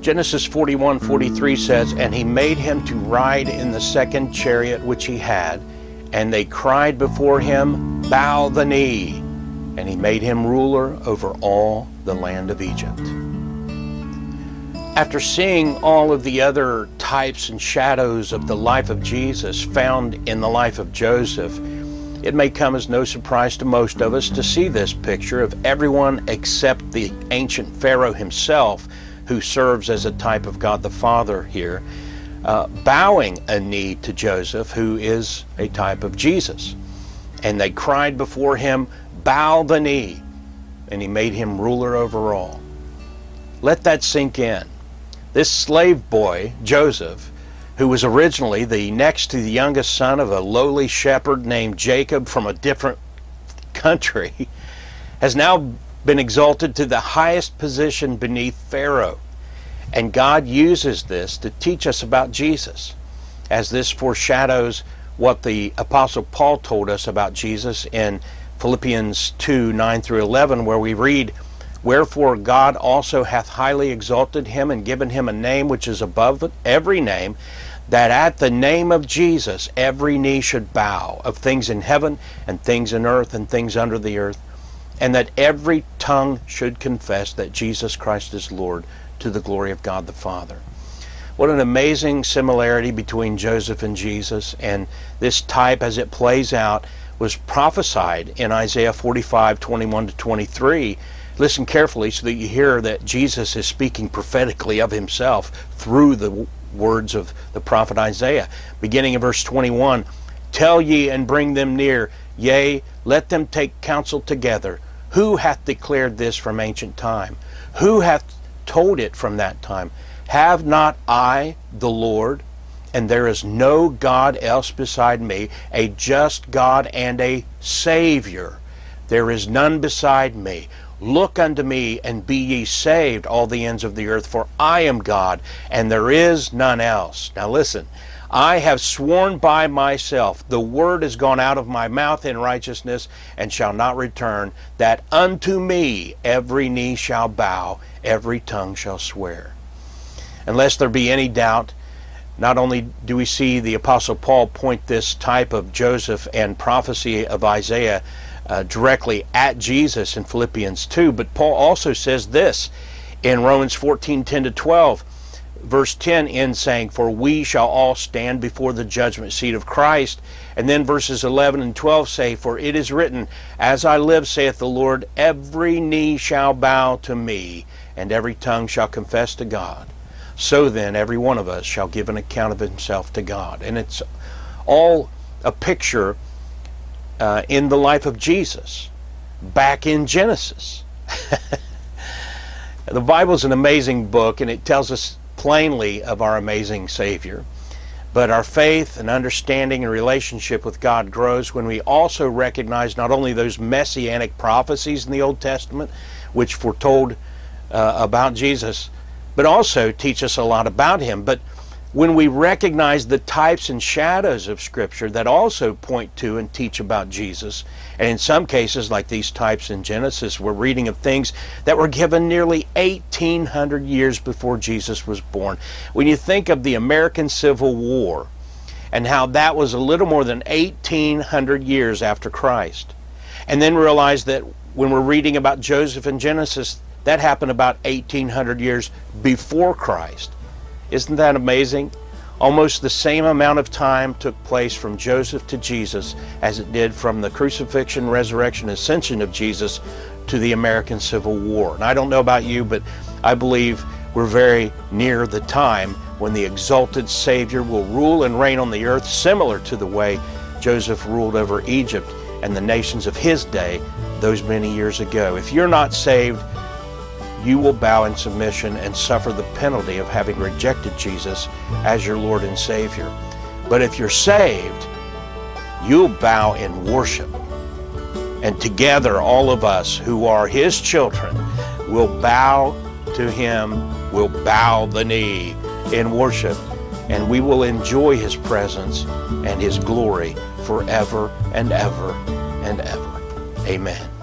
Genesis 41 43 says, And he made him to ride in the second chariot which he had, and they cried before him, Bow the knee. And he made him ruler over all the land of Egypt. After seeing all of the other types and shadows of the life of Jesus found in the life of Joseph, it may come as no surprise to most of us to see this picture of everyone except the ancient Pharaoh himself, who serves as a type of God the Father here, uh, bowing a knee to Joseph, who is a type of Jesus. And they cried before him, Bow the knee. And he made him ruler over all. Let that sink in. This slave boy, Joseph, who was originally the next to the youngest son of a lowly shepherd named Jacob from a different country, has now been exalted to the highest position beneath Pharaoh. And God uses this to teach us about Jesus, as this foreshadows what the Apostle Paul told us about Jesus in Philippians 2 9 through 11, where we read, Wherefore God also hath highly exalted him and given him a name which is above every name, that at the name of Jesus every knee should bow, of things in heaven and things in earth and things under the earth, and that every tongue should confess that Jesus Christ is Lord to the glory of God the Father. What an amazing similarity between Joseph and Jesus, and this type as it plays out was prophesied in Isaiah 45 21 to 23. Listen carefully so that you hear that Jesus is speaking prophetically of himself through the words of the prophet Isaiah. Beginning in verse 21 Tell ye and bring them near, yea, let them take counsel together. Who hath declared this from ancient time? Who hath told it from that time? Have not I the Lord? And there is no God else beside me, a just God and a Savior. There is none beside me. Look unto me and be ye saved, all the ends of the earth, for I am God, and there is none else. Now listen, I have sworn by myself, the word has gone out of my mouth in righteousness, and shall not return, that unto me every knee shall bow, every tongue shall swear. Unless there be any doubt, not only do we see the Apostle Paul point this type of Joseph and prophecy of Isaiah uh, directly at Jesus in Philippians 2. But Paul also says this in Romans 14 10 to 12. Verse 10 ends saying, For we shall all stand before the judgment seat of Christ. And then verses 11 and 12 say, For it is written, As I live, saith the Lord, every knee shall bow to me, and every tongue shall confess to God. So then, every one of us shall give an account of himself to God. And it's all a picture uh, in the life of Jesus back in Genesis. the Bible is an amazing book and it tells us plainly of our amazing Savior. But our faith and understanding and relationship with God grows when we also recognize not only those messianic prophecies in the Old Testament, which foretold uh, about Jesus, but also teach us a lot about Him. But when we recognize the types and shadows of Scripture that also point to and teach about Jesus, and in some cases, like these types in Genesis, we're reading of things that were given nearly 1800 years before Jesus was born. When you think of the American Civil War and how that was a little more than 1800 years after Christ, and then realize that when we're reading about Joseph in Genesis, that happened about 1800 years before Christ isn't that amazing? Almost the same amount of time took place from Joseph to Jesus as it did from the crucifixion, resurrection, ascension of Jesus to the American Civil War. And I don't know about you, but I believe we're very near the time when the exalted Savior will rule and reign on the earth, similar to the way Joseph ruled over Egypt and the nations of his day those many years ago. If you're not saved, you will bow in submission and suffer the penalty of having rejected Jesus as your Lord and Savior. But if you're saved, you'll bow in worship. And together, all of us who are His children will bow to Him, will bow the knee in worship, and we will enjoy His presence and His glory forever and ever and ever. Amen.